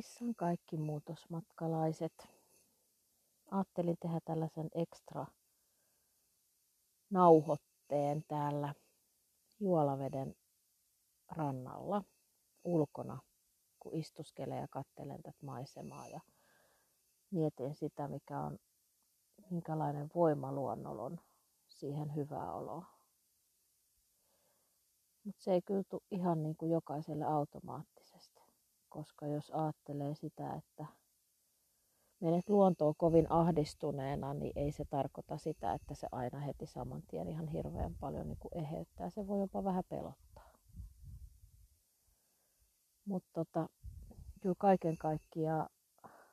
Heissan kaikki muutosmatkalaiset. Ajattelin tehdä tällaisen ekstra nauhoitteen täällä Juolaveden rannalla ulkona, kun istuskelen ja katselen tätä maisemaa ja mietin sitä, mikä on, minkälainen voima luonnolla on siihen hyvää oloa. Mutta se ei kyllä tule ihan niin kuin jokaiselle automaattisesti, koska jos ajattelee sitä, että menet luontoon kovin ahdistuneena, niin ei se tarkoita sitä, että se aina heti saman tien ihan hirveän paljon niin kuin eheyttää. Se voi jopa vähän pelottaa. Mutta tota, kyllä kaiken kaikkiaan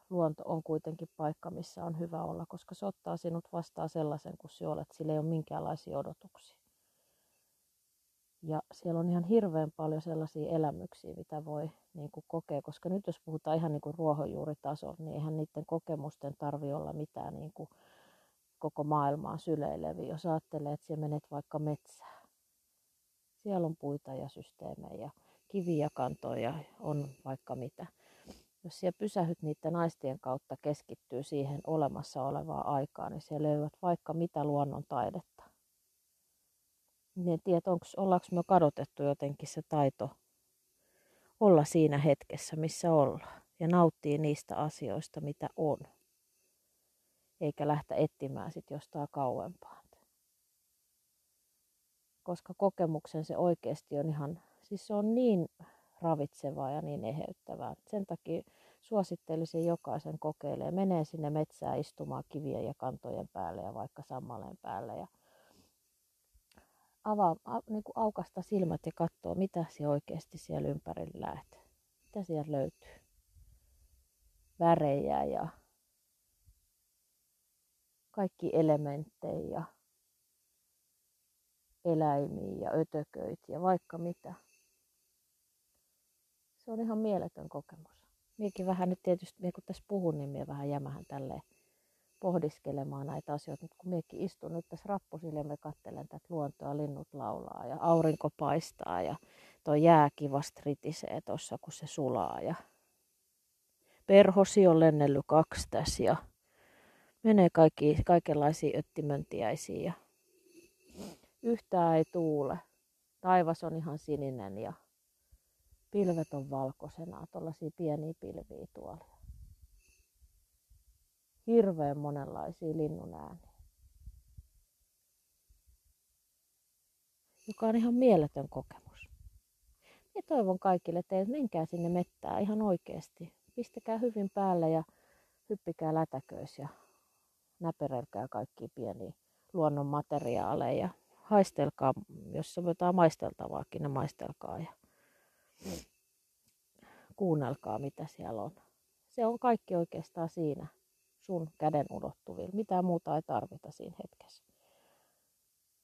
luonto on kuitenkin paikka, missä on hyvä olla, koska se ottaa sinut vastaan sellaisen kuin sinä olet. Sillä ei ole minkäänlaisia odotuksia. Ja siellä on ihan hirveän paljon sellaisia elämyksiä, mitä voi niin kuin kokea, koska nyt jos puhutaan ihan niin kuin ruohonjuuritasolla, niin eihän niiden kokemusten tarvi olla mitään niin kuin koko maailmaa syleileviä. Jos ajattelee, että siellä menet vaikka metsään, siellä on puita ja systeemejä, kiviä kantoja, on vaikka mitä. Jos siellä pysähyt niiden naistien kautta keskittyy siihen olemassa olevaa aikaa, niin siellä löyvät vaikka mitä luonnon taidetta en tiedä, onko, ollaanko me kadotettu jotenkin se taito olla siinä hetkessä, missä ollaan. Ja nauttii niistä asioista, mitä on. Eikä lähteä etsimään sit jostain kauempaa. Koska kokemuksen se oikeasti on ihan, siis se on niin ravitsevaa ja niin eheyttävää. Sen takia suosittelisin jokaisen kokeilemaan. Menee sinne metsään istumaan kivien ja kantojen päälle ja vaikka sammaleen päälle ja avaa, a, niin kuin aukasta silmät ja katsoa, mitä se oikeasti siellä ympärillä lähtee. Mitä sieltä löytyy. Värejä ja kaikki elementtejä ja eläimiä ja ötököitä ja vaikka mitä. Se on ihan mieletön kokemus. Miekin vähän nyt tietysti, kun tässä puhun, niin minä vähän jämähän tälleen pohdiskelemaan näitä asioita. Nyt kun minäkin istun nyt tässä rappusille, me katselen tätä luontoa, linnut laulaa ja aurinko paistaa ja tuo jää kivasti ritisee tuossa, kun se sulaa. Ja perhosi on lennellyt kaksi tässä ja menee kaikki, kaikenlaisia öttimöntiäisiä ja yhtään ei tuule. Taivas on ihan sininen ja pilvet on valkoisena, tuollaisia pieniä pilviä tuolla hirveän monenlaisia linnun ääniä. Joka on ihan mieletön kokemus. Ja toivon kaikille teille, menkää sinne mettää ihan oikeasti. Pistäkää hyvin päälle ja hyppikää lätäköis ja näperelkää kaikki pieniä luonnon materiaaleja. Haistelkaa, jos on jotain maisteltavaakin, ne maistelkaa ja kuunnelkaa mitä siellä on. Se on kaikki oikeastaan siinä sun käden ulottuvilla. Mitään muuta ei tarvita siinä hetkessä.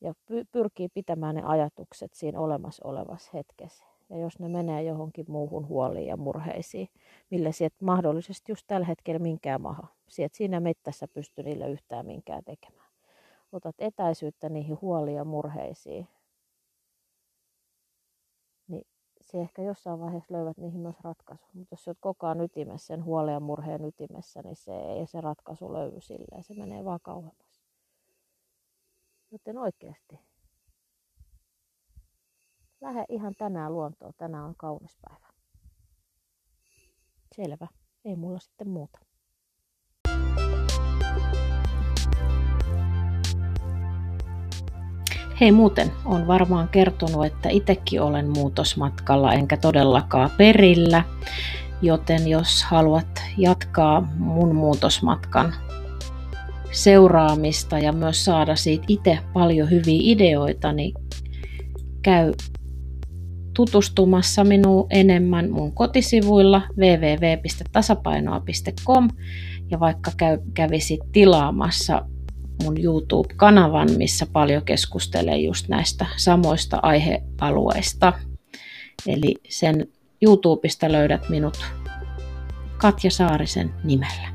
Ja pyrkii pitämään ne ajatukset siinä olemassa olevassa hetkessä. Ja jos ne menee johonkin muuhun huoliin ja murheisiin, millä sieltä mahdollisesti just tällä hetkellä minkään maha. Sieltä siinä mettässä pysty niille yhtään minkään tekemään. Otat etäisyyttä niihin huoliin ja murheisiin se ehkä jossain vaiheessa löydät niihin myös ratkaisu. Mutta jos olet koko ajan ytimessä, sen huolen ja murheen ytimessä, niin se ei se ratkaisu löydy silleen. Se menee vaan kauemmas. Joten oikeasti. Lähde ihan tänään luontoon. Tänään on kaunis päivä. Selvä. Ei mulla sitten muuta. Hei muuten, on varmaan kertonut, että itsekin olen muutosmatkalla enkä todellakaan perillä, joten jos haluat jatkaa mun muutosmatkan seuraamista ja myös saada siitä itse paljon hyviä ideoita, niin käy tutustumassa minuun enemmän mun kotisivuilla www.tasapainoa.com ja vaikka käy, kävisit tilaamassa mun YouTube-kanavan, missä paljon keskustelee just näistä samoista aihealueista. Eli sen YouTubesta löydät minut Katja Saarisen nimellä.